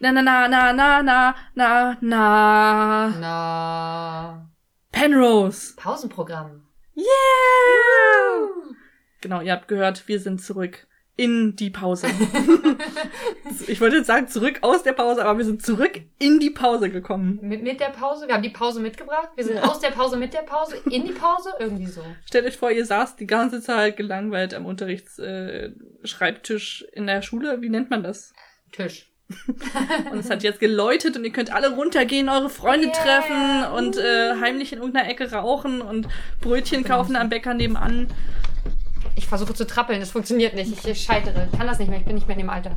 Na, na, na, na, na, na, na, na. Na. Penrose. Pausenprogramm. Yeah! Genau, ihr habt gehört, wir sind zurück in die Pause. ich wollte jetzt sagen, zurück aus der Pause, aber wir sind zurück in die Pause gekommen. Mit, mit der Pause? Wir haben die Pause mitgebracht. Wir sind Ja. aus der Pause mit der Pause in die Pause. Irgendwie so. Stellt euch vor, ihr saßt die ganze Zeit gelangweilt am Unterrichtsschreibtisch äh, in der Schule. Wie nennt man das? Tisch. Und es hat jetzt geläutet und ihr könnt alle runtergehen, eure Freunde Yeah. treffen und äh, heimlich in irgendeiner Ecke rauchen und Brötchen kaufen am Bäcker nebenan. Ich versuche zu trappeln, das funktioniert nicht. Ich, scheitere. Ich kann das nicht mehr. Ich bin nicht mehr in dem Alter.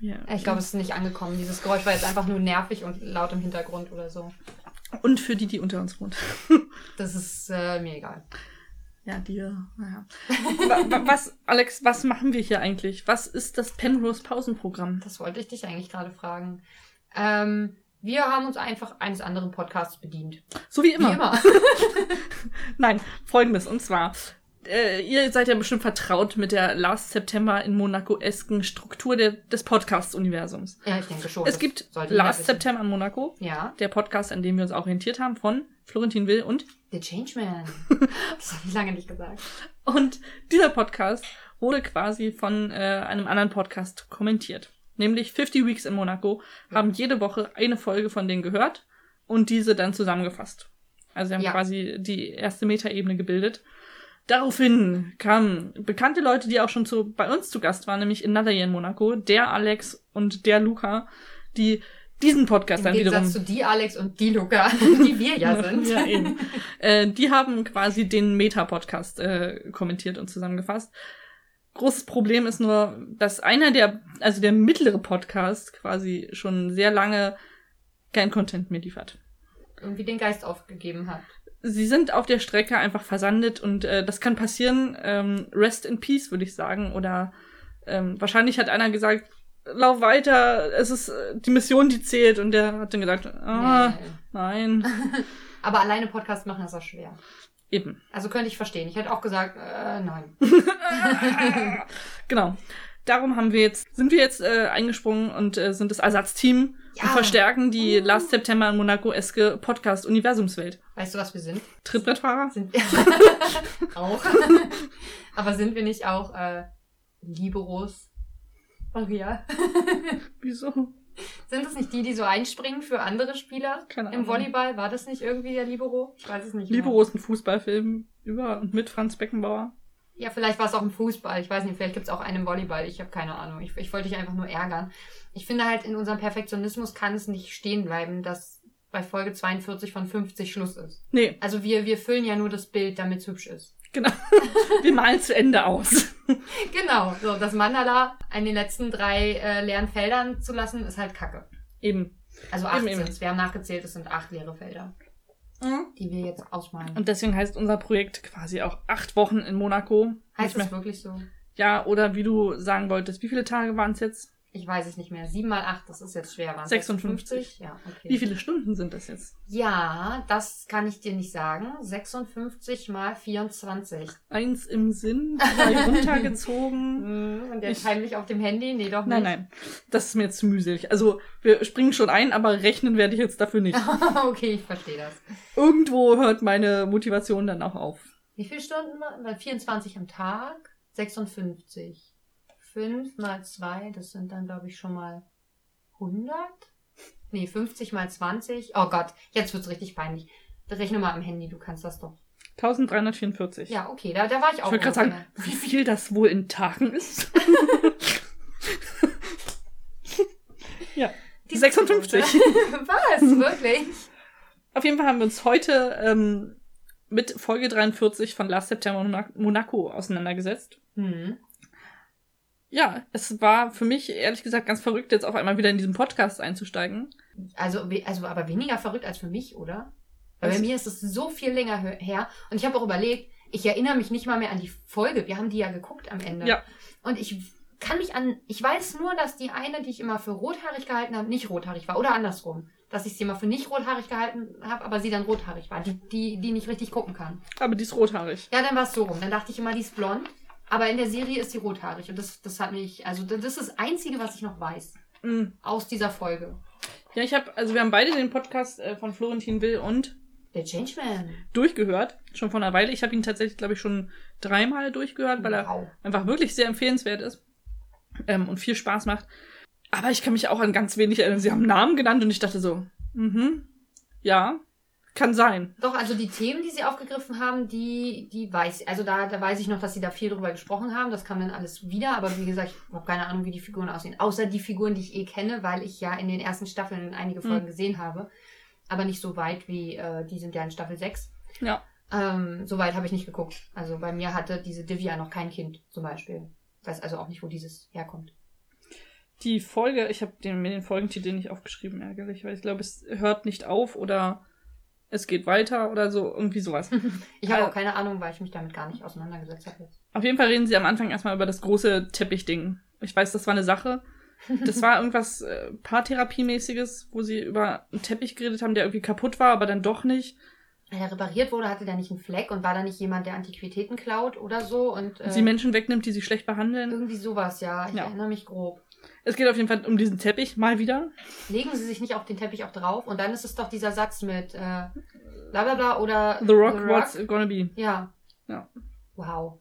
Ja. Ich glaube, es ist nicht angekommen. Dieses Geräusch war jetzt einfach nur nervig und laut im Hintergrund oder so. Und für die, die unter uns wohnt. Das ist äh, mir egal. Ja, dir. Naja. Wa- wa- was, Alex, was machen wir hier eigentlich? Was ist das Penrose Pausenprogramm? Das wollte ich dich eigentlich gerade fragen. Ähm, wir haben uns einfach eines anderen Podcasts bedient. So wie immer. Wie immer. Nein, folgendes. Und zwar, äh, ihr seid ja bestimmt vertraut mit der Last September in Monaco-esken Struktur der, des Podcast-Universums. ja, ich denke schon. Es gibt Last. September in Monaco, Ja, der Podcast, an dem wir uns orientiert haben, von Florentin Will und The Changeman. das habe ich lange nicht gesagt. Und dieser Podcast wurde quasi von äh, einem anderen Podcast kommentiert. Nämlich 50 Weeks in Monaco haben jede Woche eine Folge von denen gehört und diese dann zusammengefasst. Also sie haben Ja. quasi die erste Metaebene gebildet. Daraufhin kamen bekannte Leute, die auch schon zu, bei uns zu Gast waren, nämlich in Year in Monaco, der Alex und der Luca, die diesen Podcast Im dann wiederum Gegensatz zu die Alex und die Luca, die wir ja sind. ja, eben. äh, die haben quasi den Meta-Podcast äh, kommentiert und zusammengefasst. Großes Problem ist nur, dass einer der, also der mittlere Podcast quasi schon sehr lange kein Content mehr liefert. Irgendwie den Geist aufgegeben hat. Sie sind auf der Strecke einfach versandet und äh, das kann passieren. Ähm, rest in peace, würde ich sagen. Oder ähm, wahrscheinlich hat einer gesagt, lauf weiter, es ist äh, die Mission, die zählt. Und der hat dann gesagt, ah, Nee. nein. Aber alleine Podcast machen ist auch schwer. Eben. Also könnte ich verstehen. Ich hätte auch gesagt, äh, nein. genau. Darum haben wir jetzt, sind wir jetzt äh, eingesprungen und äh, sind das Ersatzteam Ja. und verstärken die Last September in Monaco-eske Podcast-Universumswelt. Weißt du, was wir sind? Trittbrettfahrer? Sind wir auch. Aber sind wir nicht auch äh, Liberos? Maria. Wieso? Sind das nicht die, die so einspringen für andere Spieler? Keine Im. Volleyball war das nicht irgendwie der Libero? Ich weiß es nicht. mehr. Libero ist ein Fußballfilm über und mit Franz Beckenbauer. Ja, vielleicht war es auch im Fußball. Ich weiß nicht, vielleicht gibt es auch einen im Volleyball. Ich habe keine Ahnung. Ich, ich wollte dich einfach nur ärgern. Ich finde halt, in unserem Perfektionismus kann es nicht stehen bleiben, dass bei Folge 42 von 50 Schluss ist. Nee, Also wir, wir füllen ja nur das Bild, damit es hübsch ist. genau. wir malen zu Ende aus. Genau, so das Mandala an den letzten drei äh, leeren Feldern zu lassen, ist halt kacke. Eben. Also acht Eben. Wir haben nachgezählt, es sind acht leere Felder, die wir jetzt ausmalen. Und deswegen heißt unser Projekt quasi auch acht Wochen in Monaco. heißt es wirklich so? Ja, oder wie du sagen wolltest, wie viele Tage waren es jetzt? Ich weiß es nicht mehr. Sieben mal acht, das ist jetzt schwer. Waren's 56. Ja, okay. Wie viele Stunden sind das jetzt? Ja, das kann ich dir nicht sagen. 56 mal 24. Eins im Sinn, drei runtergezogen. Mhm, und jetzt Ich- heimlich auf dem Handy? Nee, doch nicht. Nein, nein. Das ist mir jetzt zu mühselig. Also, wir springen schon ein, aber rechnen werde ich jetzt dafür nicht. okay, ich verstehe das. Irgendwo hört meine Motivation dann auch auf. Wie viele Stunden? waren- Weil 24 am Tag, 56. 5 mal 2, das sind dann, glaube ich, schon mal 100? Nee, 50 mal 20. Oh Gott, jetzt wird's richtig peinlich. Rechne mal am Handy, du kannst das doch. 1344. Ja, okay, da, da war ich auch. Ich wollte gerade sagen, wie viel das wohl in Tagen ist. ja. Die 56. Was? Wirklich? Auf jeden Fall haben wir uns heute ähm, mit Folge 43 von Last September Mona- Monaco auseinandergesetzt. Hm. Ja, es war für mich ehrlich gesagt ganz verrückt, jetzt auf einmal wieder in diesen Podcast einzusteigen. Also, also aber weniger verrückt als für mich, oder? Weil Was? bei mir ist es so viel länger her. Und ich habe auch überlegt, ich erinnere mich nicht mal mehr an die Folge. Wir haben die ja geguckt am Ende. Ja. Und ich kann mich an, ich weiß nur, dass die eine, die ich immer für rothaarig gehalten habe, nicht rothaarig war. Oder andersrum. Dass ich sie immer für nicht rothaarig gehalten habe, aber sie dann rothaarig war. Die, die, die nicht richtig gucken kann. Aber die ist rothaarig. Ja, dann war es so rum. Dann dachte ich immer, die ist blond. Aber in der Serie ist sie rothaarig. Und das, das hat mich, also das ist das Einzige, was ich noch weiß. Mm. aus dieser Folge? Ja, ich habe, also wir haben beide den Podcast äh, von Florentin Will und Der Changeman. durchgehört, schon vor einer Weile. Ich habe ihn tatsächlich, glaube ich, schon dreimal durchgehört, weil er Wow. einfach wirklich sehr empfehlenswert ist ähm, und viel Spaß macht. Aber ich kann mich auch an ganz wenig erinnern. Sie haben Namen genannt und ich dachte so, mhm, ja, kann sein. Doch, also die Themen, die sie aufgegriffen haben, die, die weiß, also da, da weiß ich noch, dass sie da viel drüber gesprochen haben. Das kam dann alles wieder, aber wie gesagt, ich habe keine Ahnung, wie die Figuren aussehen. Außer die Figuren, die ich eh kenne, weil ich ja in den ersten Staffeln einige Folgen Hm. gesehen habe. Aber nicht so weit wie, äh, die sind ja in Staffel 6. Ja. Ähm, so weit habe ich nicht geguckt. Also bei mir hatte diese Divya noch kein Kind, zum Beispiel. Weiß also auch nicht, wo dieses herkommt. Die Folge, ich habe den, mir den Folgentitel nicht aufgeschrieben, ärgerlich, weil ich glaube, es hört nicht auf oder es geht weiter oder so, irgendwie sowas. Ich habe Äh, auch keine Ahnung, weil ich mich damit gar nicht auseinandergesetzt habe jetzt. Auf jeden Fall reden sie am Anfang erstmal über das große Teppichding. Ich weiß, das war eine Sache. Das war irgendwas äh, Paartherapiemäßiges, wo sie über einen Teppich geredet haben, der irgendwie kaputt war, aber dann doch nicht. Er repariert wurde, hatte der nicht einen Fleck und war da nicht jemand, der Antiquitäten klaut oder so und äh, Sie Menschen wegnimmt, die sie schlecht behandeln. irgendwie sowas, ja. Ich Ja. erinnere mich grob. Es geht auf jeden Fall um diesen Teppich, mal wieder. Legen Sie sich nicht auf den Teppich auch drauf und dann ist es doch dieser Satz mit äh, bla bla bla oder The Rock, what's it gonna be? Ja. Ja. Wow.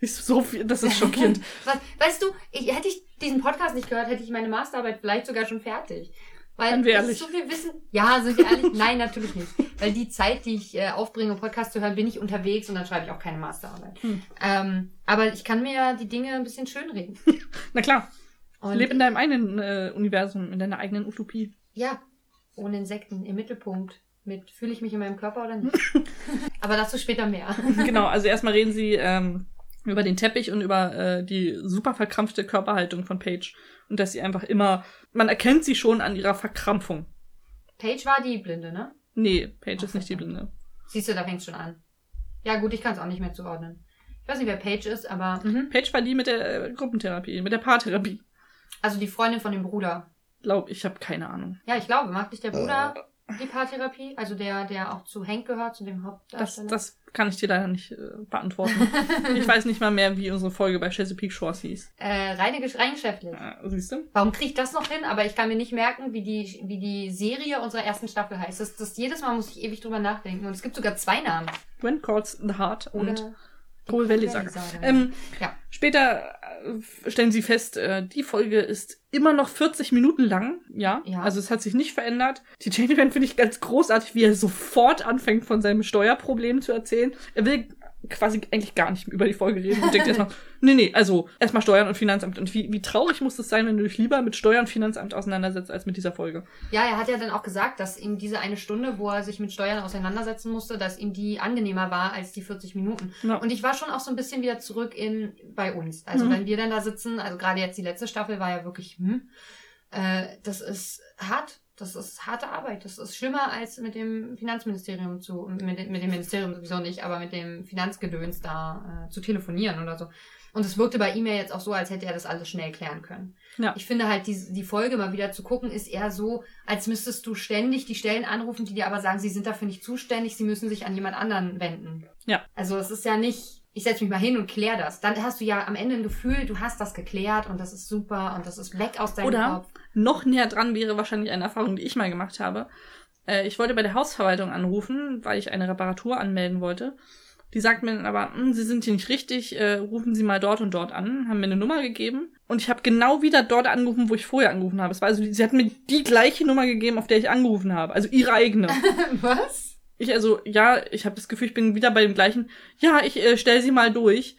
Siehst du, so viel, das ist schockierend. Was, weißt du, ich, hätte ich diesen Podcast nicht gehört, hätte ich meine Masterarbeit vielleicht sogar schon fertig. Weil Seien wir ehrlich. so viel Wissen. Ja, sind wir ehrlich? Nein, natürlich nicht. Weil die Zeit, die ich äh, aufbringe, um Podcast zu hören, bin ich unterwegs und dann schreibe ich auch keine Masterarbeit. Hm. Ähm, aber ich kann mir ja die Dinge ein bisschen schönreden. Na klar, Und leb in deinem eigenen äh, Universum, in deiner eigenen Utopie. ja, ohne Insekten im Mittelpunkt. Mit fühle ich mich in meinem Körper oder nicht? aber dazu später mehr. genau, also erstmal reden sie ähm, über den Teppich und über äh, die super verkrampfte Körperhaltung von Paige. Und dass sie einfach immer, man erkennt sie schon an ihrer Verkrampfung. Paige war die Blinde, ne? Nee, Paige ist nicht die Blinde. Siehst du, da fängt's schon an. Ja, gut, ich kann es auch nicht mehr zuordnen. Ich weiß nicht, wer Paige ist, aber. Mhm. Paige war die mit der äh, Gruppentherapie, mit der Paartherapie. Also die Freundin von dem Bruder. Glaub, ich habe keine Ahnung. Ja, ich glaube, macht nicht der Bruder die Paartherapie? Also der, der auch zu Hank gehört, zu dem Das, Hauptdarsteller? das kann ich dir leider nicht äh, beantworten. ich weiß nicht mal mehr, wie unsere Folge bei Chesapeake Shores hieß. äh, reine, rein geschäftlich. Äh, siehst du? Warum kriege ich das noch hin? Aber ich kann mir nicht merken, wie die, wie die Serie unserer ersten Staffel heißt. Das, das jedes Mal muss ich ewig drüber nachdenken. Und es gibt sogar zwei Namen. When Calls the Heart Oder und Coal Valley Saga. Ähm, Ja. Später äh, stellen sie fest, äh, die Folge ist immer noch 40 Minuten lang. Ja. Ja. Also es hat sich nicht verändert. Die Jamie Man finde ich ganz großartig, wie er sofort anfängt, von seinem Steuerproblem zu erzählen. Er will quasi eigentlich gar nicht über die Folge reden und denkt erstmal, nee, nee, also erstmal Steuern und Finanzamt. Und wie, wie traurig muss es sein, wenn du dich lieber mit Steuern und Finanzamt auseinandersetzt, als mit dieser Folge. Ja, er hat ja dann auch gesagt, dass ihm diese eine Stunde, wo er sich mit Steuern auseinandersetzen musste, dass ihm die angenehmer war als die 40 Minuten. Ja. Und ich war schon auch so ein bisschen wieder zurück in bei uns. Also Mhm. wenn wir dann da sitzen, also gerade jetzt die letzte Staffel war ja wirklich, hm, äh, das ist hart. Das ist harte Arbeit. Das ist schlimmer als mit dem Finanzministerium zu, mit, dem- mit dem Ministerium sowieso nicht, aber mit dem Finanzgedöns da äh, zu telefonieren oder so. Und es wirkte bei ihm ja jetzt auch so, als hätte er das alles schnell klären können. Ja. Ich finde halt, die, die Folge mal wieder zu gucken, ist eher so, als müsstest du ständig die Stellen anrufen, die dir aber sagen, sie sind dafür nicht zuständig, sie müssen sich an jemand anderen wenden. Ja. Also es ist ja nicht, ich setze mich mal hin und klär das. Dann hast du ja am Ende ein Gefühl, du hast das geklärt und das ist super und das ist weg aus deinem Oder Kopf. noch näher dran wäre wahrscheinlich eine Erfahrung, die ich mal gemacht habe. Äh, ich wollte bei der Hausverwaltung anrufen, weil ich eine Reparatur anmelden wollte. Die sagten mir dann aber, "Hm, Sie sind hier nicht richtig, äh, rufen Sie mal dort und dort an, haben mir eine Nummer gegeben. Und ich habe genau wieder dort angerufen, wo ich vorher angerufen habe. Es war also, sie hatten mir die gleiche Nummer gegeben, auf der ich angerufen habe. Also ihre eigene. Was? Ich also, ja, ich habe das Gefühl, ich bin wieder bei dem gleichen. Ja, ich äh, stell sie mal durch.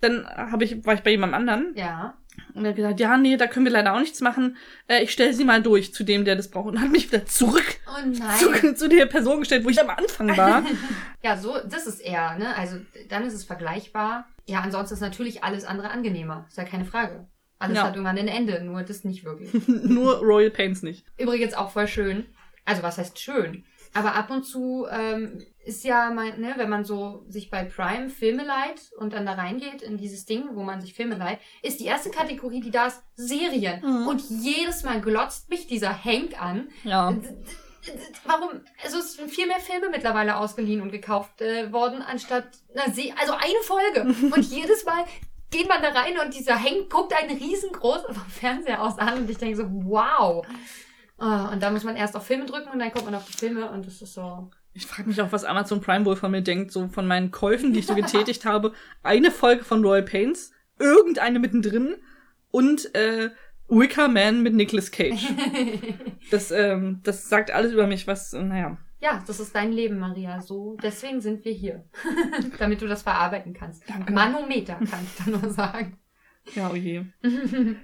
Dann habe ich, war ich bei jemandem anderen Ja. und er hat gesagt, ja, nee, da können wir leider auch nichts machen. Äh, ich stelle sie mal durch zu dem, der das braucht. Und hat mich wieder zurück Oh zu, zu der Person gestellt, wo ich am Anfang war. Ja, so, das ist eher, ne? Also dann ist es vergleichbar. Ja, ansonsten ist natürlich alles andere angenehmer. Ist ja keine Frage. Alles Ja. hat irgendwann ein Ende, nur das nicht wirklich. Nur Royal Pains nicht. Übrigens auch voll schön. Also was heißt schön? Aber ab und zu ähm, ist ja, mein, ne, wenn man so sich bei Prime Filme leiht und dann da reingeht in dieses Ding, wo man sich Filme leiht, ist die erste Kategorie, die da ist, Serien. Mhm. Und jedes Mal glotzt mich dieser Hank an. Ja. Warum? Also es sind viel mehr Filme mittlerweile ausgeliehen und gekauft äh, worden, anstatt einer Se also eine Folge. Und jedes Mal geht man da rein und dieser hängt, guckt einen riesengroß vom Fernseher aus an und ich denke so, wow. Ah, und da muss man erst auf Filme drücken und dann kommt man auf die Filme und das ist so. Ich frage mich auch, was Amazon Prime wohl von mir denkt, so von meinen Käufen, die ich so getätigt habe. Eine Folge von Royal Pains, irgendeine mittendrin und äh, Wicker Man mit Nicolas Cage. Das, ähm, das sagt alles über mich, was, naja. Ja, das ist dein Leben, Maria. So, deswegen sind wir hier. Damit du das verarbeiten kannst. Danke. Manometer, kann ich da nur sagen. Ja, oh je.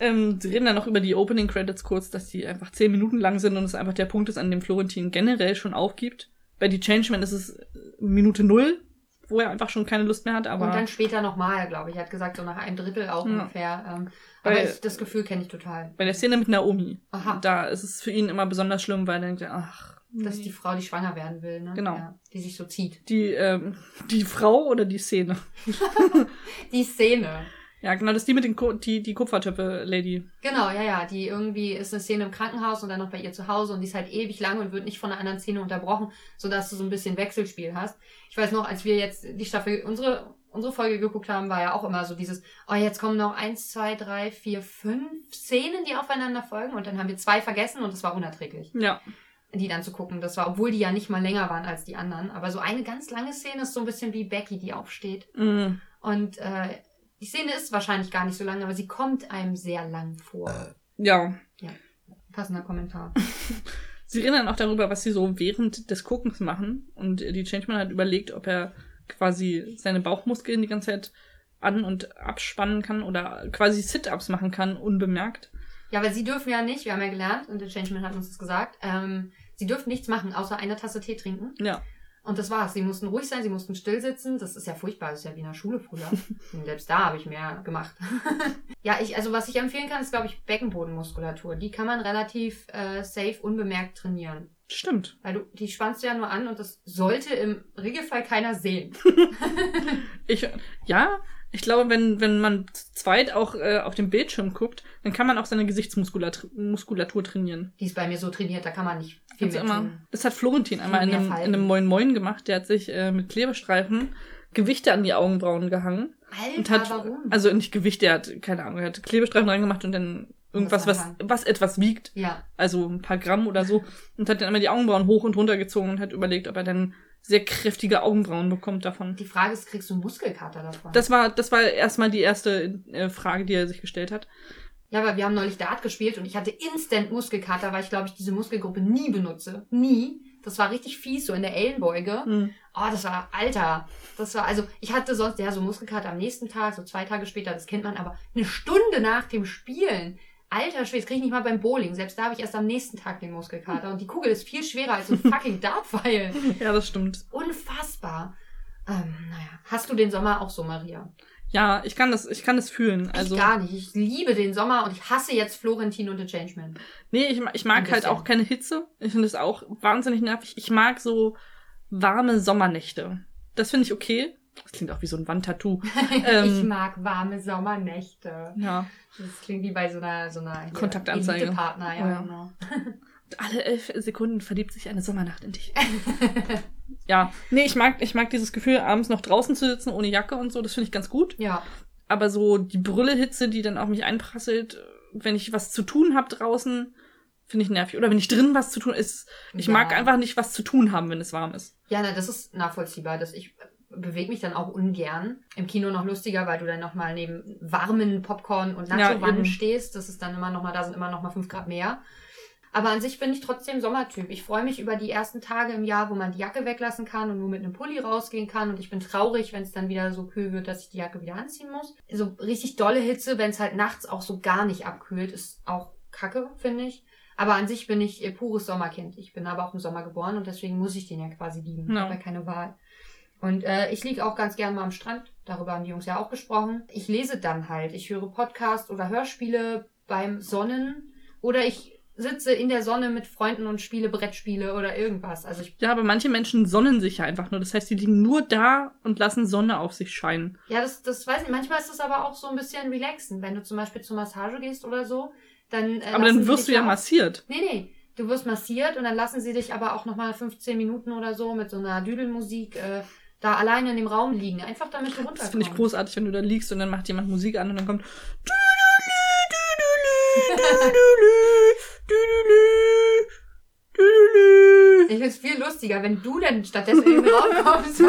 ähm, sie reden dann noch über die Opening Credits kurz, dass die einfach zehn Minuten lang sind und es einfach der Punkt ist, an dem Florentin generell schon aufgibt. Bei die Changeman ist es äh, Minute null, wo er einfach schon keine Lust mehr hat, aber. und dann später nochmal, glaube ich. Er hat gesagt, so nach einem Drittel auch Ja. ungefähr. Ähm, aber ich, das Gefühl kenne ich total. bei der Szene mit Naomi, Aha. da ist es für ihn immer besonders schlimm, weil er denkt, ach. Das ist nee. die Frau, die schwanger werden will, ne? Genau. Ja, die sich so zieht. die, ähm, die Frau oder die Szene? Die Szene. Ja, genau, das ist die mit den Ko die, die Kupfertöpfe-Lady. Genau, ja, ja. Die irgendwie ist eine Szene im Krankenhaus und dann noch bei ihr zu Hause und die ist halt ewig lang und wird nicht von einer anderen Szene unterbrochen, sodass du so ein bisschen Wechselspiel hast. Ich weiß noch, als wir jetzt die Staffel, unsere, unsere Folge geguckt haben, war ja auch immer so dieses, oh, jetzt kommen noch eins, zwei, drei, vier, fünf Szenen, die aufeinander folgen und dann haben wir zwei vergessen und es war unerträglich, Ja. die dann zu gucken. Das war, obwohl die ja nicht mal länger waren als die anderen. Aber so eine ganz lange Szene ist so ein bisschen wie Becky, die aufsteht. Mm. Und äh, die Szene ist wahrscheinlich gar nicht so lang, aber sie kommt einem sehr lang vor. Ja. Passender Kommentar. Sie reden dann auch darüber, was sie so während des Guckens machen. Und die Changeman hat überlegt, ob er quasi seine Bauchmuskeln die ganze Zeit an- und abspannen kann oder quasi Sit-Ups machen kann, unbemerkt. Ja, weil sie dürfen ja nicht, wir haben ja gelernt, und der Changeman hat uns das gesagt, ähm, sie dürfen nichts machen, außer eine Tasse Tee trinken. Ja. Und das war's. Sie mussten ruhig sein, sie mussten still sitzen. Das ist ja furchtbar, das ist ja wie in der Schule früher. Und selbst da habe ich mehr gemacht. ja, ich, also was ich empfehlen kann, ist, glaube ich, Beckenbodenmuskulatur. Die kann man relativ äh, safe, unbemerkt trainieren. Stimmt. Weil du, die spannst du ja nur an und das sollte im Regelfall keiner sehen. Ich, ja, ich glaube, wenn, wenn man zu zweit auch äh, auf dem Bildschirm guckt, dann kann man auch seine Gesichtsmuskulatur Muskulatur trainieren. Die ist bei mir so trainiert, da kann man nicht viel mehr immer. tun. Das hat Florentin einmal in einem, in einem Moin Moin gemacht. Der hat sich äh, mit Klebestreifen Gewichte an die Augenbrauen gehangen. Alter, Und hat, warum? also nicht Gewicht, der hat, keine Ahnung, er hat Klebestreifen reingemacht und dann irgendwas, was, was etwas wiegt. ja, Also ein paar Gramm oder so. Und hat dann immer die Augenbrauen hoch und runter gezogen und hat überlegt, ob er dann sehr kräftige Augenbrauen bekommt davon. die Frage ist, kriegst du Muskelkater davon? Das war, das war erstmal die erste äh, Frage, die er sich gestellt hat. Ja, aber wir haben neulich Dart gespielt und ich hatte instant Muskelkater, weil ich glaube, ich diese Muskelgruppe nie benutze. Nie. Das war richtig fies, so in der Ellenbeuge. Hm. Oh, das war, Alter. Das war, also, ich hatte sonst, ja, so Muskelkater am nächsten Tag, so zwei Tage später, das kennt man, aber eine Stunde nach dem Spielen. Alter Schwede, das krieg ich nicht mal beim Bowling. Selbst da habe ich erst am nächsten Tag den Muskelkater. Und die Kugel ist viel schwerer als so ein fucking Dartpfeil. Ja, das stimmt. Unfassbar. Ähm, naja. Hast du den Sommer auch so, Maria? Ja, ich kann das, ich kann das fühlen. Also, ich gar nicht. Ich liebe den Sommer und ich hasse jetzt Florentin und The Changeman. nee, ich, ich mag halt auch keine Hitze. Ich finde es auch wahnsinnig nervig. Ich mag so warme Sommernächte. Das finde ich okay. Das klingt auch wie so ein Wandtattoo. ich ähm, mag warme Sommernächte. ja. Das klingt wie bei so einer, so einer hier, Kontaktanzeige. Elite-Partner, ja, Oh ja. genau. Und alle elf Sekunden verliebt sich eine Sommernacht in dich. ja. Nee, ich mag, ich mag dieses Gefühl, abends noch draußen zu sitzen, ohne Jacke und so. Das finde ich ganz gut. Ja, Aber so die Brüllehitze, die dann auf mich einprasselt, wenn ich was zu tun habe draußen, finde ich nervig. Oder wenn ich drin was zu tun ist. Ich Ja. mag einfach nicht was zu tun haben, wenn es warm ist. ja, na, das ist nachvollziehbar. Dass ich bewege mich dann auch ungern. Im Kino noch lustiger, weil du dann nochmal neben warmen Popcorn und Ja, Nacho-Wannen eben. stehst. Das ist dann immer nochmal, da sind immer nochmal fünf Grad mehr. Aber an sich bin ich trotzdem Sommertyp. Ich freue mich über die ersten Tage im Jahr, wo man die Jacke weglassen kann und nur mit einem Pulli rausgehen kann. Und ich bin traurig, wenn es dann wieder so kühl wird, dass ich die Jacke wieder anziehen muss. So richtig dolle Hitze, wenn es halt nachts auch so gar nicht abkühlt, ist auch kacke, finde ich. Aber an sich bin ich äh, pures Sommerkind. Ich bin aber auch im Sommer geboren und deswegen muss ich den ja quasi lieben. Ich Ja. habe ja keine Wahl. Und äh, ich liege auch ganz gern mal am Strand. Darüber haben die Jungs ja auch gesprochen. Ich lese dann halt. Ich höre Podcasts oder Hörspiele beim Sonnen. Oder ich sitze in der Sonne mit Freunden und spiele Brettspiele oder irgendwas. Also ich, Ja, aber manche Menschen sonnen sich ja einfach nur. Das heißt, die liegen nur da und lassen Sonne auf sich scheinen. ja, das, das weiß ich. Manchmal ist das aber auch so ein bisschen relaxen. Wenn du zum Beispiel zur Massage gehst oder so, dann. Äh, Aber dann wirst du ja massiert. Nee, nee. Du wirst massiert und dann lassen sie dich aber auch nochmal 15 Minuten oder so mit so einer Düdelmusik äh, da alleine in dem Raum liegen, einfach damit du runterkommst. Das finde ich großartig, wenn du da liegst und dann macht jemand Musik an und dann kommt. Ich finde es viel lustiger, wenn du dann stattdessen in den Raum kommst.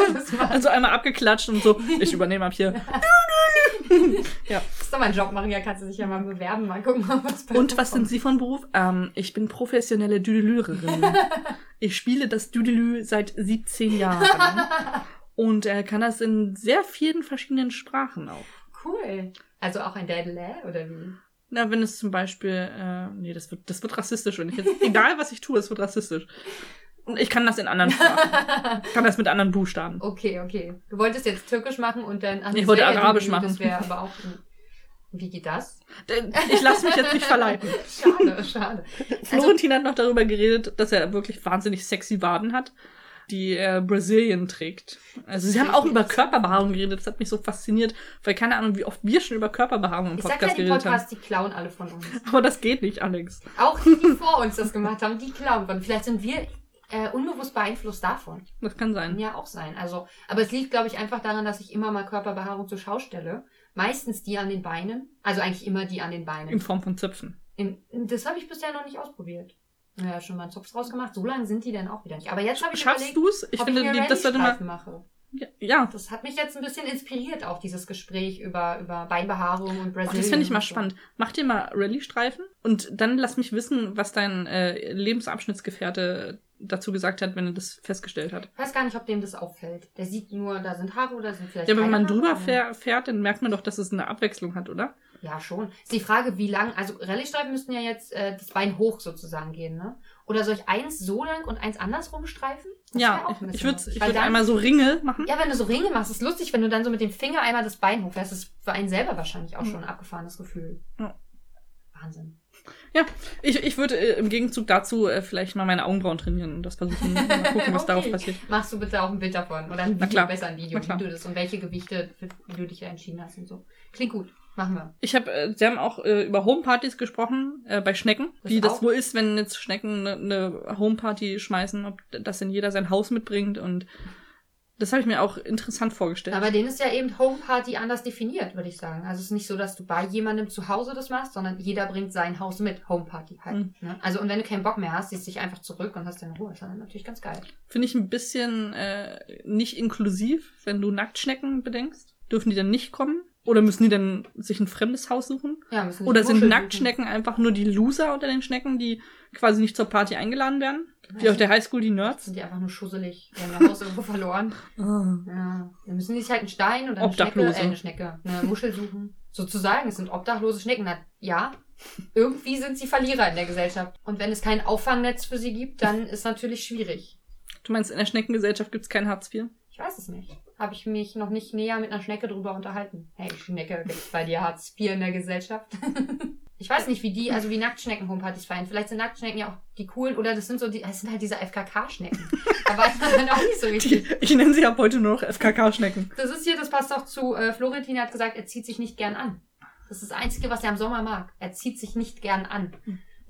Also einmal abgeklatscht und so, ich übernehme ab hier. ja. Das ist doch mein Job machen, ja, kannst du dich ja mal bewerben, mal gucken, was bei Und was sind Sie von Beruf? Ähm, ich bin professionelle Düdelürerin. Ich spiele das Düdelü seit 17 Jahren. Und er kann das in sehr vielen verschiedenen Sprachen auch. Cool. Also auch ein Daddle, oder wie? Na, wenn es zum Beispiel, äh, nee, das wird, das wird rassistisch, wenn ich jetzt, egal was ich tue, es wird rassistisch. Und ich kann das in anderen Sprachen. Ich kann das mit anderen Buchstaben. Okay, okay. Du wolltest jetzt Türkisch machen und dann... ach, Ich das wollte Arabisch machen. Das wäre aber auch... Wie geht das? Ich lasse mich jetzt nicht verleiten. Schade, schade. Also, Florentin hat noch darüber geredet, dass er wirklich wahnsinnig sexy Waden hat, die er Brazilian trägt. Also sie haben auch über Körperbehaarung geredet. Das hat mich so fasziniert, weil keine Ahnung, wie oft wir schon über Körperbehaarung im ich sag ja, Podcast die geredet haben. Podcasts, die klauen alle von uns. Aber das geht nicht, Alex. Auch die, die vor uns das gemacht haben, die klauen von. Vielleicht sind wir äh, unbewusst beeinflusst davon. Das kann sein. ja auch sein. Also, aber es liegt, glaube ich, einfach daran, dass ich immer mal Körperbehaarung zur Schau stelle. Meistens die an den Beinen. Also eigentlich immer die an den In Beinen. Form von Zöpfen. In, das habe ich bisher noch nicht ausprobiert. Naja, schon mal einen Zopf draus gemacht. So lang sind die dann auch wieder nicht. Aber jetzt habe ich Schaffst überlegt, du es? Ich ob finde, ich mir das sollte mal. mache. Ja, ja, Das hat mich jetzt ein bisschen inspiriert, auch dieses Gespräch über, über Beinbehaarung und Oh, Brasilien. das finde ich mal so. spannend. Mach dir mal Rallye-Streifen und dann lass mich wissen, was dein äh, Lebensabschnittsgefährte dazu gesagt hat, wenn er das festgestellt hat. Ich weiß gar nicht, ob dem das auffällt. Der sieht nur, da sind Haare oder sind vielleicht Ja, wenn man drüber fähr, fährt, dann merkt man doch, dass es eine Abwechslung hat, oder? Ja, schon. Ist die Frage, wie lang, also Rallye-Streifen müssten ja jetzt äh, das Bein hoch sozusagen gehen, ne? Oder soll ich eins so lang und eins andersrum streifen? Das ja, ich, würde ich würd dann- einmal so Ringe machen. Ja, wenn du so Ringe machst, ist lustig, wenn du dann so mit dem Finger einmal das Bein hochfährst. Das ist für einen selber wahrscheinlich auch Mhm. schon ein abgefahrenes Gefühl. Ja. Wahnsinn. Ich, ich würde äh, im Gegenzug dazu äh, vielleicht mal meine Augenbrauen trainieren und das versuchen. Mal gucken, was Okay. darauf passiert. Machst du bitte auch ein Bild davon oder ein Video, besser ein Video, wie du das und welche Gewichte, für, wie du dich entschieden hast und so. Klingt gut. Machen wir. Ich habe, äh, sie haben auch äh, über Homepartys gesprochen äh, bei Schnecken, Das wie auch? das wohl ist, wenn jetzt Schnecken eine ne Homeparty schmeißen, ob das denn jeder sein Haus mitbringt und das habe ich mir auch interessant vorgestellt. Aber denen ist ja eben Homeparty anders definiert, würde ich sagen. Also es ist nicht so, dass du bei jemandem zu Hause das machst, sondern jeder bringt sein Haus mit. Homeparty halt. Mhm. Ne? Also und wenn du keinen Bock mehr hast, ziehst dich einfach zurück und hast deine Ruhe. Das ist dann natürlich ganz geil. Finde ich ein bisschen äh, nicht inklusiv, wenn du Nacktschnecken bedenkst. Dürfen die dann nicht kommen? Oder müssen die dann sich ein fremdes Haus suchen? Ja, müssen Oder sind Nacktschnecken einfach nur die Loser unter den Schnecken, die quasi nicht zur Party eingeladen werden? Wie auf der Highschool die suchen. Nerds? Sind die einfach nur schusselig. Die haben ihr Haus irgendwo verloren. Ja. Dann müssen die sich halt einen Stein oder eine Obdachlose. Schnecke, äh, eine Schnecke, eine Muschel suchen. Sozusagen, es sind obdachlose Schnecken. Na, ja, irgendwie sind sie Verlierer in der Gesellschaft. Und wenn es kein Auffangnetz für sie gibt, dann ist natürlich schwierig. Du meinst, in der Schneckengesellschaft gibt's kein Hartz IV? Ich weiß es nicht. Habe ich mich noch nicht näher mit einer Schnecke drüber unterhalten. Hey, Schnecke, gibt's bei dir Hartz IV in der Gesellschaft? ich weiß nicht, wie die, also wie Nacktschnecken Homepartys feiern. Vielleicht sind Nacktschnecken ja auch die coolen, oder das sind so die, das sind halt diese FKK-Schnecken. Da weiß man dann auch nicht so Die, richtig. ich nenne sie ab heute nur noch FKK-Schnecken. Das ist hier, das passt auch zu, äh, Florentin hat gesagt, er zieht sich nicht gern an. Das ist das Einzige, was er im Sommer mag. Er zieht sich nicht gern an.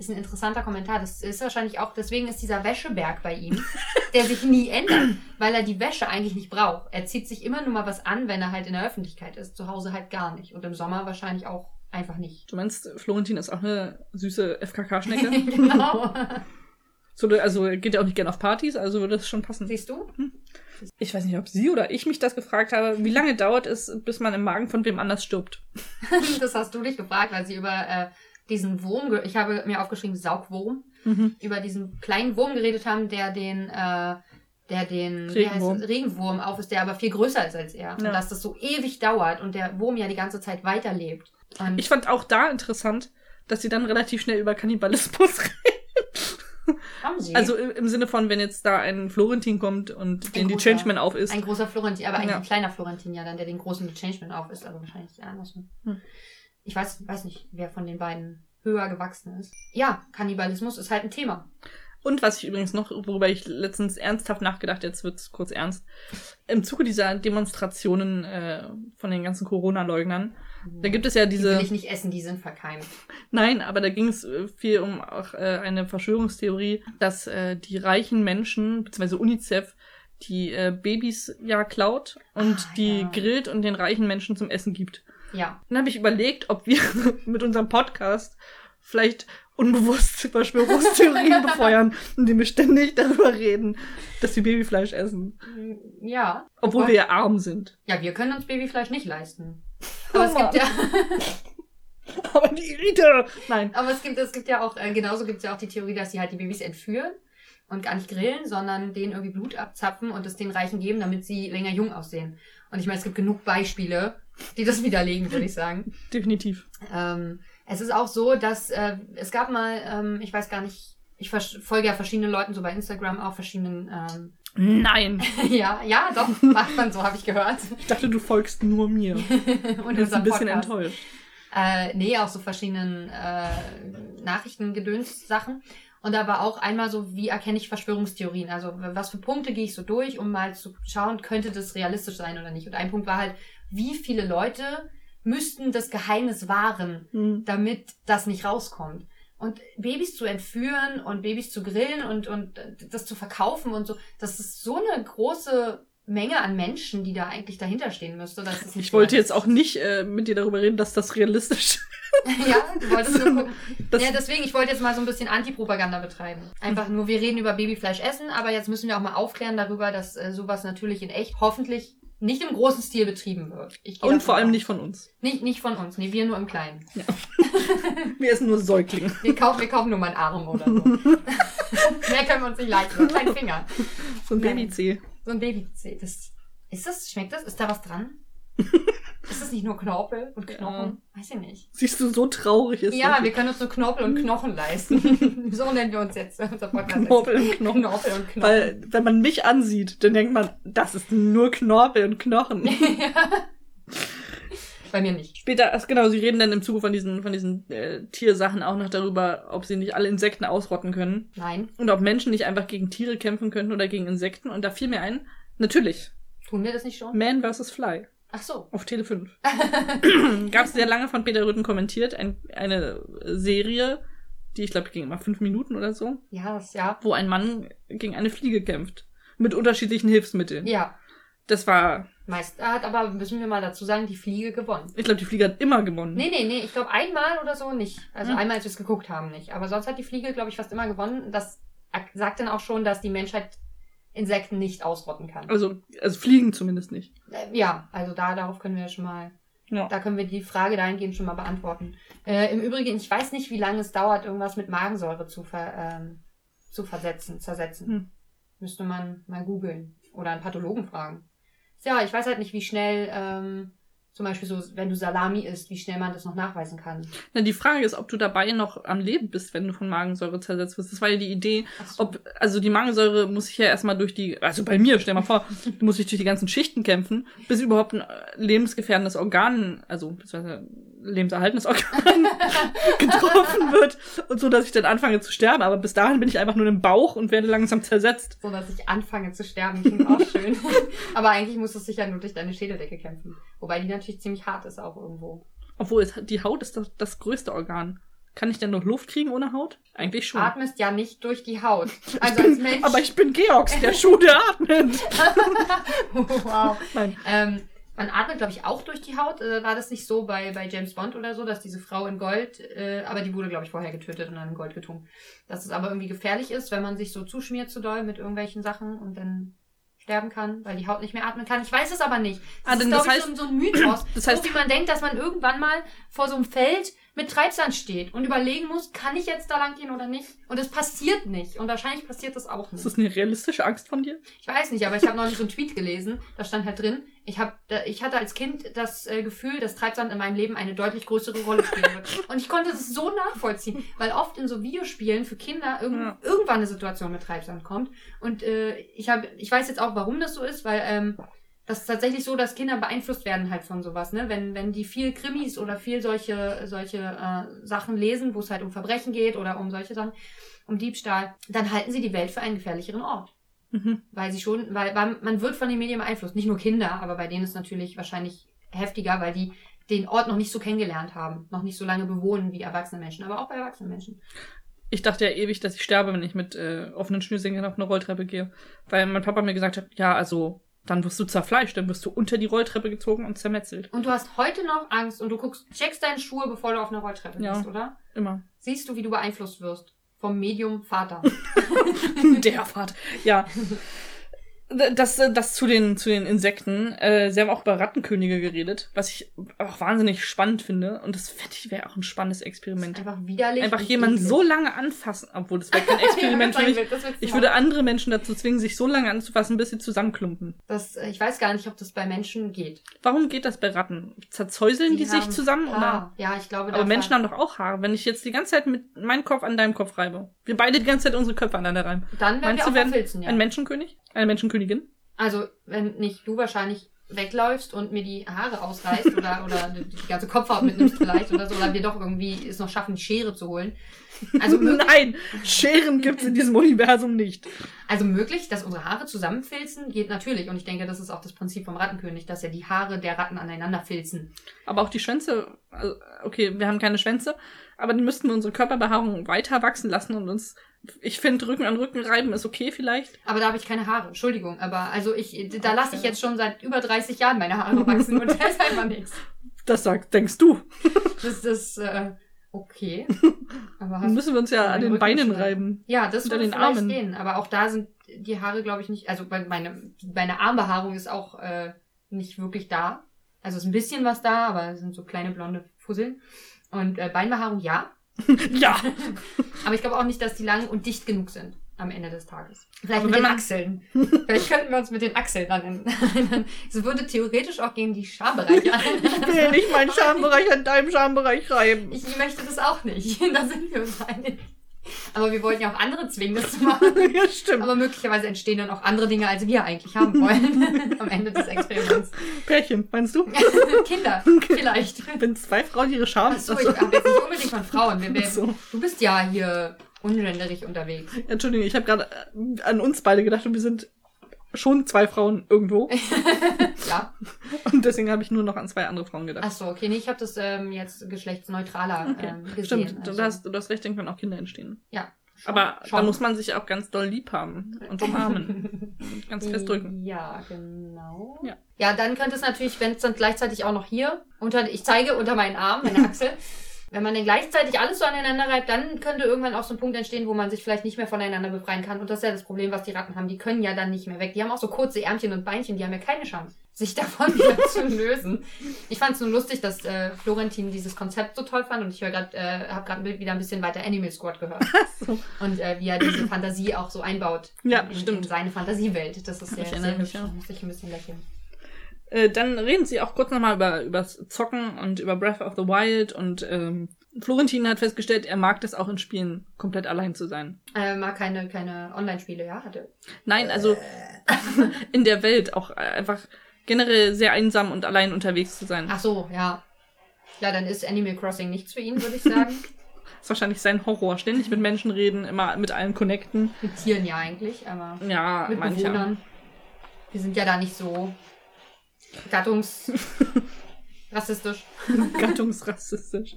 Ist ein interessanter Kommentar. Das ist wahrscheinlich auch, deswegen ist dieser Wäscheberg bei ihm, der sich nie ändert, weil er die Wäsche eigentlich nicht braucht. Er zieht sich immer nur mal was an, wenn er halt in der Öffentlichkeit ist. Zu Hause halt gar nicht. Und im Sommer wahrscheinlich auch einfach nicht. Du meinst, Florentin ist auch eine süße FKK-Schnecke? genau. so, also geht ja auch nicht gern auf Partys, also würde das schon passen. Siehst du? Ich weiß nicht, ob sie oder ich mich das gefragt habe. Wie lange dauert es, bis man im Magen von wem anders stirbt? das hast du dich gefragt, weil sie über äh, diesen Wurm, ich habe mir aufgeschrieben Saugwurm, Mhm. über diesen kleinen Wurm geredet haben, der den, äh, der den Regenwurm. Regenwurm auf ist, der aber viel größer ist als er. Und Ja. dass das so ewig dauert und der Wurm ja die ganze Zeit weiterlebt. Und Ich fand auch da interessant, dass sie dann relativ schnell über Kannibalismus reden. haben sie. Also im, im Sinne von, wenn jetzt da ein Florentin kommt und den die großer- Changeman auf ist. ein großer Florentin, aber eigentlich Ja. ein kleiner Florentin ja dann, der den großen Changeman auf ist, aber wahrscheinlich andersrum. Hm. Ich weiß, weiß nicht, wer von den beiden höher gewachsen ist. Ja, Kannibalismus ist halt ein Thema. Und was ich übrigens noch, worüber ich letztens ernsthaft nachgedacht, jetzt wird's kurz ernst. Im Zuge dieser Demonstrationen äh, von den ganzen Corona-Leugnern, da gibt es ja Die diese. will ich nicht essen, die sind verkeimt. Nein, aber da ging es äh, viel um auch äh, eine Verschwörungstheorie, dass äh, die reichen Menschen, beziehungsweise UNICEF, die äh, Babys ja klaut und Ah, die ja. grillt und den reichen Menschen zum Essen gibt. Ja. Dann habe ich überlegt, ob wir mit unserem Podcast vielleicht unbewusst Verschwörungstheorien befeuern, indem wir ständig darüber reden, dass wir Babyfleisch essen. Ja. Obwohl wir ja arm sind. Ja, wir können uns Babyfleisch nicht leisten. Aber es gibt ja, Aber die Rita! Nein. aber es gibt, es gibt ja auch, äh, genauso gibt es ja auch die Theorie, dass sie halt die Babys entführen und gar nicht grillen, sondern denen irgendwie Blut abzapfen und es den Reichen geben, damit sie länger jung aussehen. Und ich meine, es gibt genug Beispiele, die das widerlegen, würde ich sagen. Definitiv. Ähm, es ist auch so, dass äh, es gab mal, ähm, ich weiß gar nicht, ich folge ja verschiedenen Leuten so bei Instagram auch verschiedenen, ähm, Nein. ja, ja, doch, macht man so, habe ich gehört. Ich dachte, du folgst nur mir. Und jetzt ein bisschen Podcast. enttäuscht. Äh, nee, auch so verschiedenen äh, Nachrichtengedöns-Sachen. Und da war auch einmal so, wie erkenne ich Verschwörungstheorien? Also was für Punkte gehe ich so durch, um mal zu schauen, könnte das realistisch sein oder nicht? Und ein Punkt war halt, wie viele Leute müssten das Geheimnis wahren, Hm. damit das nicht rauskommt. Und Babys zu entführen und Babys zu grillen und, und das zu verkaufen und so, das ist so eine große Menge an Menschen, die da eigentlich dahinter stehen müsste. Ich wollte jetzt auch nicht äh, mit dir darüber reden, dass das realistisch ja, du wolltest nur gucken. Das- ja, deswegen, ich wollte jetzt mal so ein bisschen Antipropaganda betreiben. Einfach nur, wir reden über Babyfleisch essen, aber jetzt müssen wir auch mal aufklären darüber, dass äh, sowas natürlich in echt hoffentlich nicht im großen Stil betrieben wird. Und vor allem nicht von uns. nicht. Nicht von uns, nee, wir nur im Kleinen. Wir essen nur Säuglinge. Wir kaufen, wir kaufen nur mal einen Arm oder so. Mehr können wir uns nicht leisten. Nur einen kleinen Finger. So ein. Babyzeh. So ein Babyzeh. Das, ist das, schmeckt das? Ist da was dran? ist das nicht nur Knorpel und Knochen? Weiß ich nicht. Siehst du, so traurig ist Ja, das. wir können uns nur Knorpel und Knochen leisten. so nennen wir uns jetzt unser Podcast. Knorpel und Knochen. Knorpel und Knochen. Weil, wenn man mich ansieht, dann denkt man, das ist nur Knorpel und Knochen. Bei mir nicht. Später, ach genau, sie reden dann im Zuge von diesen, von diesen äh, Tiersachen auch noch darüber, ob sie nicht alle Insekten ausrotten können. Nein, Und ob Menschen nicht einfach gegen Tiere kämpfen könnten oder gegen Insekten. Und da fiel mir ein, natürlich, tun wir das nicht schon? Man vs. Fly Ach so. auf Tele 5. Gab es sehr lange von Peter Rütten kommentiert, ein, eine Serie, die ich glaube ging immer fünf Minuten oder so, Ja, das, ja. wo ein Mann gegen eine Fliege kämpft. Mit unterschiedlichen Hilfsmitteln. Ja. Das war, Meist hat aber, müssen wir mal dazu sagen, die Fliege gewonnen. ich glaube, die Fliege hat immer gewonnen. Nee, nee, nee, ich glaube einmal oder so nicht. Also Hm. einmal, als wir es geguckt haben, nicht. Aber sonst hat die Fliege, glaube ich, fast immer gewonnen. Das sagt dann auch schon, dass die Menschheit Insekten nicht ausrotten kann. Also, also Fliegen zumindest nicht. Äh, Ja, also da, darauf können wir schon mal, Ja. da können wir die Frage dahingehend schon mal beantworten. Äh, Im Übrigen, ich weiß nicht, wie lange es dauert, irgendwas mit Magensäure zu, ver, ähm, zu versetzen, zersetzen. Hm. Müsste man mal googeln oder einen Pathologen fragen. Ja, ich weiß halt nicht, wie schnell, ähm, zum Beispiel so, wenn du Salami isst, wie schnell man das noch nachweisen kann. Na, die Frage ist, ob du dabei noch am Leben bist, wenn du von Magensäure zersetzt wirst. Das war ja die Idee, so. ob, also die Magensäure muss sich ja erstmal durch die, also bei mir, stell mal vor, du musst dich durch die ganzen Schichten kämpfen, bis überhaupt ein äh, lebensgefährdendes Organ, also beziehungsweise lebenserhaltendes Organ getroffen wird und so, dass ich dann anfange zu sterben. Aber bis dahin bin ich einfach nur im Bauch und werde langsam zersetzt. so, dass ich anfange zu sterben, klingt auch schön. Aber eigentlich musst du sicher nur durch deine Schädeldecke kämpfen. Wobei die natürlich ziemlich hart ist auch irgendwo. Obwohl die Haut ist das, das größte Organ. Kann ich denn noch Luft kriegen ohne Haut? Eigentlich schon. Atmest ja nicht durch die Haut. Also als Mensch. Aber ich bin Georgs, der Schuh, der atmet. wow. Nein. Ähm, man atmet, glaube ich, auch durch die Haut. Äh, war das nicht so bei, bei James Bond oder so, dass diese Frau in Gold, äh, aber die wurde, glaube ich, vorher getötet und dann in Gold getunkt. Dass es aber irgendwie gefährlich ist, wenn man sich so zuschmiert zu doll mit irgendwelchen Sachen und dann sterben kann, weil die Haut nicht mehr atmen kann. Ich weiß es aber nicht. Das Ah, ist, glaube ich, heißt- so, ein- so ein Mythos. Das heißt- so wie man denkt, dass man irgendwann mal vor so einem Feld mit Treibsand steht und überlegen muss, kann ich jetzt da lang gehen oder nicht? Und es passiert nicht. Und wahrscheinlich passiert das auch nicht. Ist das eine realistische Angst von dir? Ich weiß nicht, aber ich habe neulich so einen Tweet gelesen, da stand halt drin, ich, hab, ich hatte als Kind das äh, Gefühl, dass Treibsand in meinem Leben eine deutlich größere Rolle spielen wird. Und ich konnte das so nachvollziehen, weil oft in so Videospielen für Kinder irgend, Ja. irgendwann eine Situation mit Treibsand kommt. Und äh, ich, hab, ich weiß jetzt auch, warum das so ist, weil ähm, das ist tatsächlich so, dass Kinder beeinflusst werden halt von sowas, ne? Wenn, wenn die viel Krimis oder viel solche, solche äh, Sachen lesen, wo es halt um Verbrechen geht oder um solche Sachen, um Diebstahl, dann halten sie die Welt für einen gefährlicheren Ort Mhm. weil sie schon, weil, weil man wird von den Medien beeinflusst. Nicht nur Kinder, aber bei denen ist natürlich wahrscheinlich heftiger, weil die den Ort noch nicht so kennengelernt haben, noch nicht so lange bewohnen wie erwachsene Menschen, aber auch bei erwachsenen Menschen. Ich dachte ja ewig, dass ich sterbe, wenn ich mit äh, offenen Schnürsenkeln auf eine Rolltreppe gehe. Weil mein Papa mir gesagt hat, ja, also dann wirst du zerfleischt, dann wirst du unter die Rolltreppe gezogen und zermetzelt. Und du hast heute noch Angst und du guckst, checkst deine Schuhe, bevor du auf einer Rolltreppe Ja. bist, oder? Immer. Siehst du, wie du beeinflusst wirst vom Medium Vater. Der Fahrt. Ja. Das, das zu den, zu den Insekten. Äh, sie haben auch über Rattenkönige geredet, was ich auch wahnsinnig spannend finde. Und das fände ich wäre auch ein spannendes Experiment. Einfach widerlich. Einfach jemanden so lange anfassen, obwohl das wäre kein Experiment für mich. Du Ich würde andere Menschen dazu zwingen, sich so lange anzufassen, bis sie zusammenklumpen. Das, äh, ich weiß gar nicht, ob das bei Menschen geht. Warum geht das bei Ratten? Zerzäuseln die, sich haben zusammen? Oder? Ja, ich glaube, Aber Menschen haben doch auch Haare. Wenn ich jetzt die ganze Zeit mit meinem Kopf an deinem Kopf reibe. Wir beide die ganze Zeit unsere Köpfe aneinander reiben. dann werden Meinst wir du, auch werden verfilzen, ja. ein Menschenkönig? Eine Menschenkönigin? Also, wenn nicht du wahrscheinlich wegläufst und mir die Haare ausreißt oder, oder die, die ganze Kopfhaut mitnimmst vielleicht oder so, oder wir doch irgendwie es noch schaffen, die Schere zu holen. Also, Nein, Scheren gibt's in diesem Universum nicht. also möglich, dass unsere Haare zusammenfilzen, geht natürlich. Und ich denke, das ist auch das Prinzip vom Rattenkönig, dass ja die Haare der Ratten aneinander filzen. Aber auch die Schwänze, also, okay, wir haben keine Schwänze, aber die müssten wir unsere Körperbehaarung weiter wachsen lassen und uns, ich finde, Rücken an Rücken reiben ist okay vielleicht. Aber da habe ich keine Haare, Entschuldigung. Aber also ich, da lasse ich jetzt schon seit über 30 Jahren meine Haare wachsen und da ist einfach nichts. Das sagst, denkst du. Das ist, äh, okay. Aber Dann müssen wir uns ja an den Beinen reiben. Ja, das würde den Armen. gehen. Aber auch da sind die Haare, glaube ich, nicht. Also meine, meine Armbehaarung ist auch äh, nicht wirklich da. Also ist ein bisschen was da, aber es sind so kleine blonde Fusseln. Und äh, Beinbehaarung ja. Ja. Aber ich glaube auch nicht, dass die lang und dicht genug sind am Ende des Tages. Vielleicht Aber mit den Achseln. Vielleicht könnten wir uns mit den Achseln dann Es würde theoretisch auch gegen die Schambereiche Ich will nicht meinen Schambereich an deinem Schambereich reiben. Ich möchte das auch nicht. Da sind wir uns einig. Aber wir wollten ja auch andere zwingen, das zu machen. ja, stimmt. Aber möglicherweise entstehen dann auch andere Dinge, als wir eigentlich haben wollen am Ende des Experiments. Pärchen, meinst du? Kinder, vielleicht. Wenn zwei Frauen ihre Scham... Achso, ich habe jetzt nicht unbedingt von Frauen. Wir, wir, So. Du bist ja hier ungenderig unterwegs. Entschuldigung, ich habe gerade äh, an uns beide gedacht und wir sind schon zwei Frauen irgendwo. Ja. Und deswegen habe ich nur noch an zwei andere Frauen gedacht. Achso, okay. Nee, ich habe das ähm, jetzt geschlechtsneutraler Okay, ähm, gesehen. Stimmt, also, du, hast, du hast recht, dann können auch Kinder entstehen. Ja. Aber Schon. da muss man sich auch ganz doll lieb haben und umarmen. und ganz fest drücken. Ja, genau. Ja. ja, dann könnte es natürlich, wenn es dann gleichzeitig auch noch hier unter, ich zeige unter meinen Arm, meine Achsel, wenn man dann gleichzeitig alles so aneinander reibt, dann könnte irgendwann auch so ein Punkt entstehen, wo man sich vielleicht nicht mehr voneinander befreien kann. Und das ist ja das Problem, was die Ratten haben. Die können ja dann nicht mehr weg. Die haben auch so kurze Ärmchen und Beinchen, die haben ja keine Chance, sich davon wieder zu lösen. Ich fand es nur lustig, dass äh, Florentin dieses Konzept so toll fand und ich höre gerade, äh, habe gerade wieder ein bisschen weiter Animal Squad gehört. So. Und äh, wie er diese Fantasie auch so einbaut Ja, in, in, stimmt. in seine Fantasiewelt. Das ist sehr, sehr hübsch. Da musste ich ein bisschen lächeln. Äh, dann reden sie auch kurz nochmal über übers Zocken und über Breath of the Wild und ähm, Florentin hat festgestellt, er mag das auch in Spielen, komplett allein zu sein. Äh, mag keine, keine Online-Spiele, ja? Hatte. Nein, also in der Welt auch einfach generell sehr einsam und allein unterwegs zu sein. Ach so, ja. Ja, dann ist Animal Crossing nichts für ihn, würde ich sagen. ist wahrscheinlich sein Horror. Ständig mit Menschen reden, immer mit allen connecten. mit Tieren ja eigentlich, aber Ja, mit auch. Bewohnern. Wir sind ja da nicht so gattungsrassistisch. Gattungsrassistisch.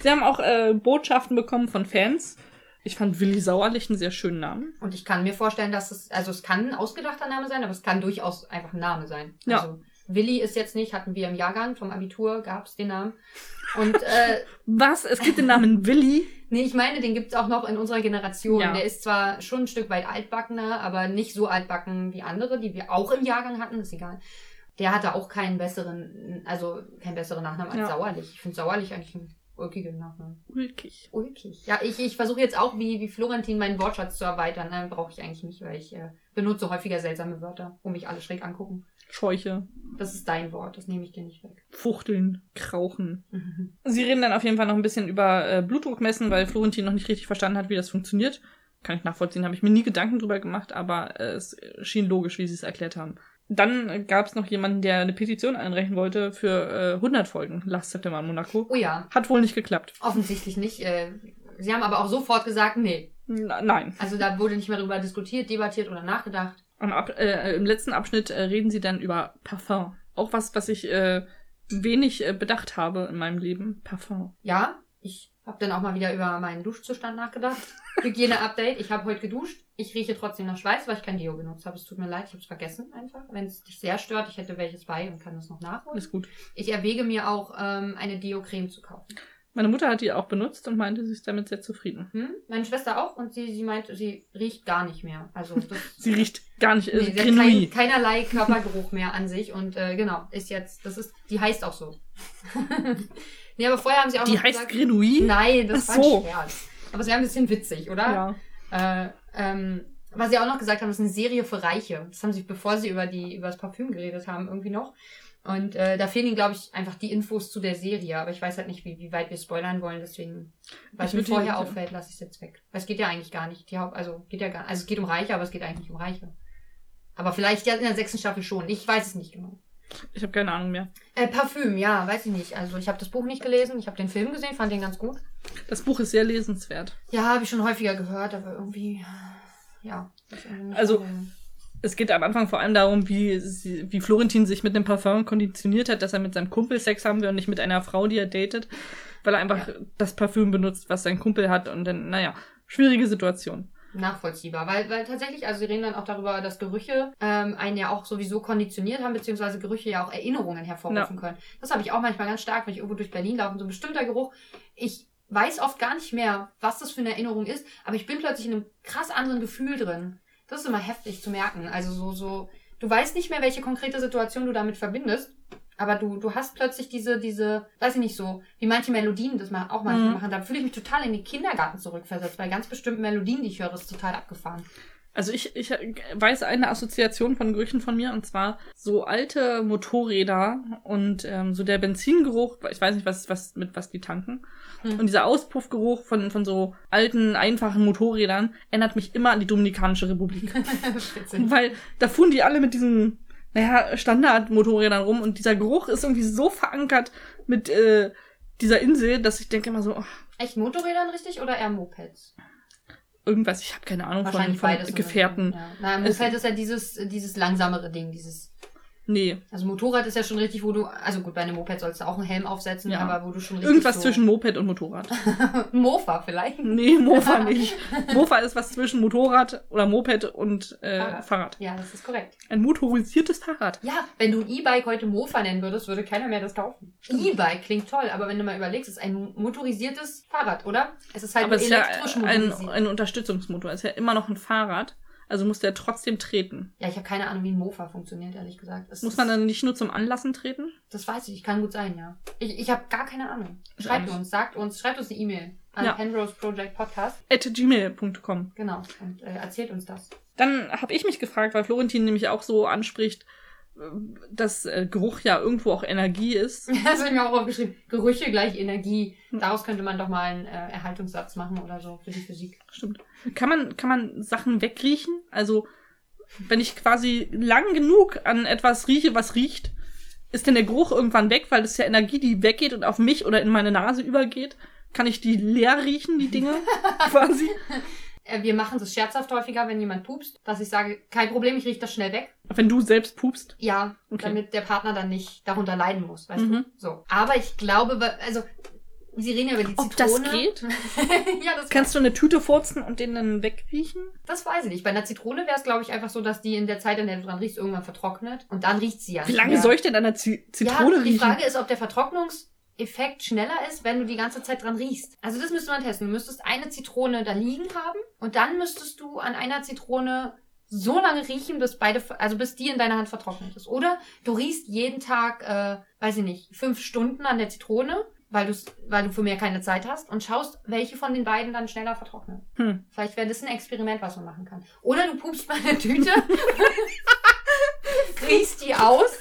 Sie haben auch äh, Botschaften bekommen von Fans. Ich fand Willi Sauerlich einen sehr schönen Namen. Und ich kann mir vorstellen, dass es, also es kann ein ausgedachter Name sein, aber es kann durchaus einfach ein Name sein. Ja. Also Willi ist jetzt nicht, hatten wir im Jahrgang vom Abitur, gab es den Namen. Und äh, Was? Es gibt den Namen Willi? Nee, ich meine, den gibt's auch noch in unserer Generation. Ja. Der ist zwar schon ein Stück weit altbackener, aber nicht so altbacken wie andere, die wir auch im Jahrgang hatten, ist egal. Der hatte auch keinen besseren, also keinen besseren Nachnamen als Ja. Sauerlich. Ich finde Sauerlich eigentlich einen ulkigen Nachnamen. Ulkig. Ulkig. Ja, ich, ich versuche jetzt auch wie, wie Florentin meinen Wortschatz zu erweitern. Nein, brauche ich eigentlich nicht, weil ich äh, benutze häufiger seltsame Wörter, wo mich alle schräg angucken. Scheuche. Das ist dein Wort, das nehme ich dir nicht weg. Fuchteln. Krauchen. Mhm. Sie reden dann auf jeden Fall noch ein bisschen über äh, Blutdruck messen, weil Florentin noch nicht richtig verstanden hat, wie das funktioniert. Kann ich nachvollziehen, habe ich mir nie Gedanken drüber gemacht, aber äh, es schien logisch, wie sie es erklärt haben. Dann gab es noch jemanden, der eine Petition einreichen wollte für äh, 100 Folgen Last September in Monaco. Oh ja, Hat wohl nicht geklappt. offensichtlich nicht. Äh, sie haben aber auch sofort gesagt, nee. Na, nein. Also da wurde nicht mehr darüber diskutiert, debattiert oder nachgedacht. Ab, äh, im letzten Abschnitt äh, reden sie dann über Parfum. Auch was, was ich äh, wenig äh, bedacht habe in meinem Leben. Parfum. Ja, ich Hab dann auch mal wieder über meinen Duschzustand nachgedacht. Hygiene-Update. Ich habe heute geduscht. Ich rieche trotzdem nach Schweiß, weil ich kein Deo benutzt habe. Es tut mir leid, ich habe es vergessen einfach. Wenn es dich sehr stört, ich hätte welches bei und kann das noch nachholen. Ist gut. Ich erwäge mir auch, ähm, eine Deo-Creme zu kaufen. Meine Mutter hat die auch benutzt und meinte, sie ist damit sehr zufrieden. Hm? Meine Schwester auch und sie, sie meint, sie riecht gar nicht mehr. Also das, Sie riecht gar nicht, nee, äh, sie hat kein, keinerlei Körpergeruch mehr an sich und äh, genau, ist jetzt, das ist, die heißt auch so. nee, aber vorher haben sie auch Die heißt gesagt, Grenouille? Nein, das Ach war so. ein Scherz. Aber es wäre ein bisschen witzig, oder? Ja. Äh, ähm, was sie auch noch gesagt haben, das ist eine Serie für Reiche. Das haben sie, bevor sie über die über das Parfüm geredet haben, irgendwie noch. Und äh, da fehlen ihnen, glaube ich, einfach die Infos zu der Serie. Aber ich weiß halt nicht, wie, wie weit wir spoilern wollen. Deswegen, es mir vorher auffällt, lasse ich es jetzt weg. Weil es geht ja eigentlich gar nicht. Die Haupt, also geht ja gar, also es geht um Reiche, aber es geht eigentlich nicht um Reiche. Aber vielleicht ja in der sechsten Staffel schon. Ich weiß es nicht genau. Ich habe keine Ahnung mehr. Äh, Parfüm, ja, weiß ich nicht. Also ich habe das Buch nicht gelesen. Ich habe den Film gesehen, fand den ganz gut. Das Buch ist sehr lesenswert. Ja, habe ich schon häufiger gehört, aber irgendwie, ja. Also, so- Es geht am Anfang vor allem darum, wie, sie, wie Florentin sich mit dem Parfum konditioniert hat, dass er mit seinem Kumpel Sex haben will und nicht mit einer Frau, die er datet, weil er einfach das Parfüm benutzt, was sein Kumpel hat und dann, naja, schwierige Situation. nachvollziehbar, weil, weil tatsächlich, also sie reden dann auch darüber, dass Gerüche ähm, einen ja auch sowieso konditioniert haben, beziehungsweise Gerüche ja auch Erinnerungen hervorrufen können. Das habe ich auch manchmal ganz stark, wenn ich irgendwo durch Berlin laufe, und so ein bestimmter Geruch. Ich weiß oft gar nicht mehr, was das für eine Erinnerung ist, aber ich bin plötzlich in einem krass anderen Gefühl drin. Das ist immer heftig zu merken. Also so, so, du weißt nicht mehr, welche konkrete Situation du damit verbindest. Aber du, du hast plötzlich diese, diese, weiß ich nicht so, wie manche Melodien das auch manchmal Mhm. machen. Da fühle ich mich total in den Kindergarten zurückversetzt. Bei ganz bestimmten Melodien, die ich höre, ist total abgefahren. Also ich, ich weiß eine Assoziation von Gerüchen von mir und zwar so alte Motorräder und ähm, so der Benzingeruch, ich weiß nicht, was, was mit was die tanken. Hm. Und dieser Auspuffgeruch von, von so alten, einfachen Motorrädern erinnert mich immer an die Dominikanische Republik. Weil da fuhren die alle mit diesen, naja, Standardmotorrädern rum und dieser Geruch ist irgendwie so verankert mit äh, dieser Insel, dass ich denke immer so, oh, Echt Motorrädern richtig oder eher Mopeds? Irgendwas, ich habe keine Ahnung von, von. Gefährten. Ja. Na, Moped ist ja dieses, dieses langsamere Ding, dieses. Nee, Also Motorrad ist ja schon richtig, wo du, also gut, bei einem Moped sollst du auch einen Helm aufsetzen, Ja. aber wo du schon richtig irgendwas so, zwischen Moped und Motorrad. Mofa vielleicht. Nee, Mofa nicht. Mofa ist was zwischen Motorrad oder Moped und äh, Fahrrad. Fahrrad. Ja, das ist korrekt. Ein motorisiertes Fahrrad. Ja, wenn du ein E-Bike heute Mofa nennen würdest, würde keiner mehr das kaufen. E-Bike klingt toll, aber wenn du mal überlegst, es ist ein motorisiertes Fahrrad, oder? Es ist halt Aber es ist ja ein, ein Unterstützungsmotor. Es ist ja immer noch ein Fahrrad. Also muss der trotzdem treten. ja, ich habe keine Ahnung, wie ein Mofa funktioniert, ehrlich gesagt. Es Muss man dann nicht nur zum Anlassen treten? Das weiß ich, kann gut sein, ja. Ich, ich habe gar keine Ahnung. Schreibt nicht. uns, sagt uns, schreibt uns eine E-Mail an Ja. Penrose Project Podcast. At gmail.com. Genau. Und äh, erzählt uns das. Dann habe ich mich gefragt, weil Florentin nämlich auch so anspricht, dass äh, Geruch ja irgendwo auch Energie ist. Das habe ich mir auch aufgeschrieben. Gerüche gleich Energie. Hm. Daraus könnte man doch mal einen äh, Erhaltungssatz machen oder so für die Physik. Stimmt. Kann man, kann man Sachen wegriechen? Also, wenn ich quasi lang genug an etwas rieche, was riecht, ist denn der Geruch irgendwann weg, weil das ist ja Energie, die weggeht und auf mich oder in meine Nase übergeht? Kann ich die leer riechen, die Dinge? quasi? Äh, wir machen das scherzhaft häufiger, wenn jemand pupst, dass ich sage, kein Problem, ich rieche das schnell weg. Wenn du selbst pupst? Ja, Okay. damit der Partner dann nicht darunter leiden muss, weißt Mhm. du? So. Aber ich glaube, also, Sie reden ja über die Ob das Zitrone. geht? ja, das Kannst du eine Tüte furzen und den dann wegriechen? Das weiß ich nicht. Bei einer Zitrone wäre es, glaube ich, einfach so, dass die in der Zeit, in der du dran riechst, irgendwann vertrocknet. Und dann riecht sie ja Wie lange mehr. soll ich denn an der Zi Zitrone ja, die riechen? Frage ist, ob der Vertrocknungseffekt schneller ist, wenn du die ganze Zeit dran riechst. Also das müsste man testen. Du müsstest eine Zitrone da liegen haben und dann müsstest du an einer Zitrone so lange riechen, bis beide, also bis die in deiner Hand vertrocknet ist. Oder du riechst jeden Tag, äh, weiß ich nicht, fünf Stunden an der Zitrone, weil du weil du für mehr keine Zeit hast und schaust, welche von den beiden dann schneller vertrocknet. Hm. Vielleicht wäre das ein Experiment, was man machen kann. Oder du pupst mal eine Tüte, riechst die aus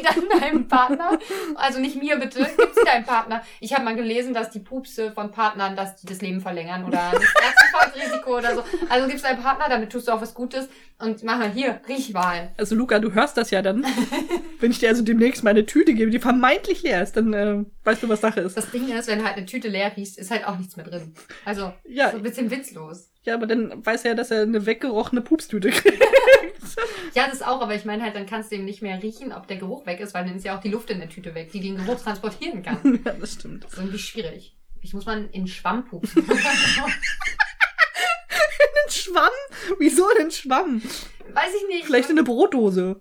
sie dann deinem Partner. Also nicht mir bitte, gib sie deinem Partner. Ich habe mal gelesen, dass die Pupse von Partnern, dass die das Leben verlängern oder das Herzinfarktrisiko oder so. Also gibst deinem Partner, damit tust du auch was Gutes und mach mal hier, riech mal. Also Luca, du hörst das ja dann. Wenn ich dir also demnächst meine Tüte gebe, die vermeintlich leer ist, dann äh, weißt du, was Sache ist. Das Ding ist, wenn du halt eine Tüte leer riechst, ist halt auch nichts mehr drin. Also Ja, so ein bisschen witzlos. ja, aber dann weiß er ja, dass er eine weggerochene Pupstüte kriegt. Ja, das auch, aber ich meine halt, dann kannst du eben nicht mehr riechen, ob der Geruch weg ist, weil dann ist ja auch die Luft in der Tüte weg, die den Geruch transportieren kann. ja, das stimmt. Das ist irgendwie schwierig. Ich muss man in Schwamm pupsen. Ein Schwamm? Wieso denn Schwamm? Weiß ich nicht. Vielleicht in eine Brotdose.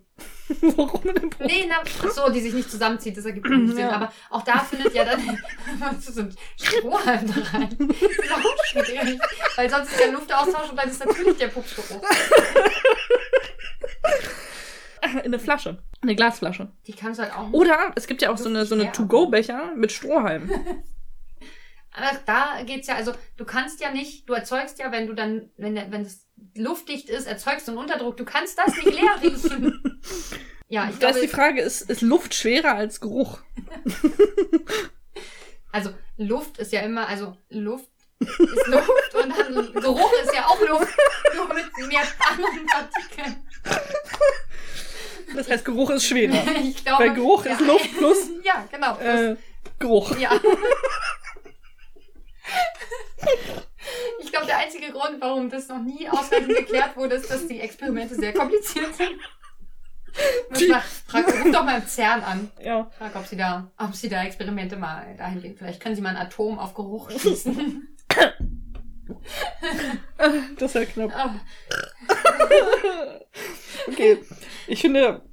Warum eine Brotdose? Nee, na, ach so, die sich nicht zusammenzieht, das ergibt keinen Sinn. Ja. Aber auch da findet ja dann so ein Strohhalm da rein. Das ist auch schwierig. Weil sonst ist der Luftaustausch und dann ist natürlich der Pupsgeruch. In eine Flasche. Eine Glasflasche. Die kannst du halt auch nicht. Oder es gibt ja auch so eine, so eine Ja. To-Go-Becher mit Strohhalm. Aber da geht's ja, also du kannst ja nicht, du erzeugst ja, wenn du dann, wenn, wenn das luftdicht ist, erzeugst du einen Unterdruck. Du kannst das nicht leer riechen. Ja, ich Da glaube, ist die Frage, ist, ist Luft schwerer als Geruch? also Luft ist ja immer, also Luft ist Luft und dann Geruch ist ja auch Luft, nur mit mehr anderen Partikeln. Das heißt, Geruch ist schwerer. Ich glaube, Weil Geruch ja, ist Luft plus Ja, genau. Plus, äh, Geruch. Ja. Ich glaube, der einzige Grund, warum das noch nie ausreichend geklärt wurde, ist, dass die Experimente sehr kompliziert sind. Frag, frag, ruf doch mal im CERN an. Ja. Frag, ob sie da, ob sie da Experimente mal dahin gehen. Vielleicht können sie mal ein Atom auf Geruch schließen. Das wäre knapp. Ah, Okay. Ich finde,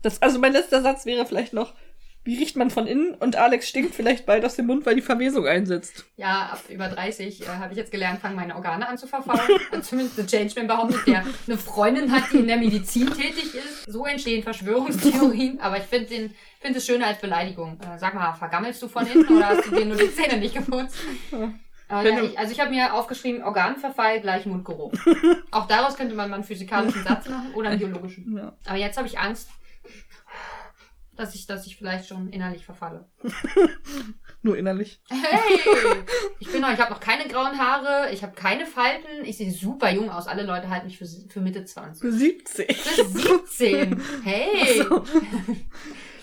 das, also mein letzter Satz wäre vielleicht noch, wie riecht man von innen? Und Alex stinkt vielleicht bald aus dem Mund, weil die Verwesung einsetzt. ja, ab über 30 äh, habe ich jetzt gelernt, fangen meine Organe an zu verfaulen. Und zumindest der Changeman behauptet, der eine Freundin hat, die in der Medizin tätig ist. So entstehen Verschwörungstheorien. Aber ich finde den finde es schöner als Beleidigung. Äh, sag mal, vergammelst du von hinten oder hast du dir nur die Zähne nicht geputzt? Ja. Wenn ja, ich, also ich habe mir aufgeschrieben, Organverfall gleich Mundgeruch. Auch daraus könnte man mal einen physikalischen Satz machen oder einen biologischen. Ja. Aber jetzt habe ich Angst, dass ich, dass ich vielleicht schon innerlich verfalle. Nur innerlich. Hey! Ich bin noch, ich habe noch keine grauen Haare, ich habe keine Falten, ich sehe super jung aus. Alle Leute halten mich für, für Mitte 20. Für 70. Für 17! Hey! Ach so.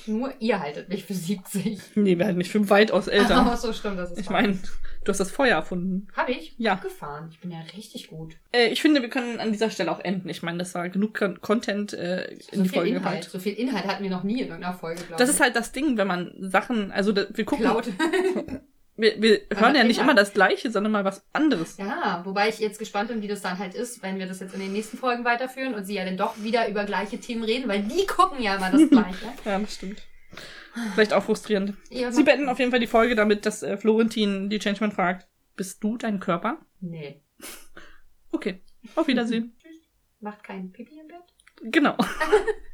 Nur ihr haltet mich für 70. Nee, wir halten nicht für weitaus Ach älter. so, stimmt, das ist Ich meine, du hast das Feuer erfunden. Habe ich? Ja. Gefahren. Ich bin ja richtig gut. Äh, ich finde, wir können an dieser Stelle auch enden. Ich meine, das war genug Con Content äh, in So die viel Folge Inhalt. gepackt. So viel Inhalt hatten wir noch nie in irgendeiner Folge, glaube Das ich. ist halt das Ding, wenn man Sachen, also da, wir gucken, Laut. wir, wir hören ja nicht immer das Gleiche, sondern mal was anderes. Ja, wobei ich jetzt gespannt bin, wie das dann halt ist, wenn wir das jetzt in den nächsten Folgen weiterführen und sie ja dann doch wieder über gleiche Themen reden, weil die gucken ja immer das Gleiche. Ja, das stimmt. Vielleicht auch frustrierend. Ja, Sie beenden auf jeden Fall die Folge damit, dass äh, Florentin die Changeman fragt, bist du dein Körper? Nee. Okay, auf Wiedersehen. Macht kein Pipi im Bett? genau.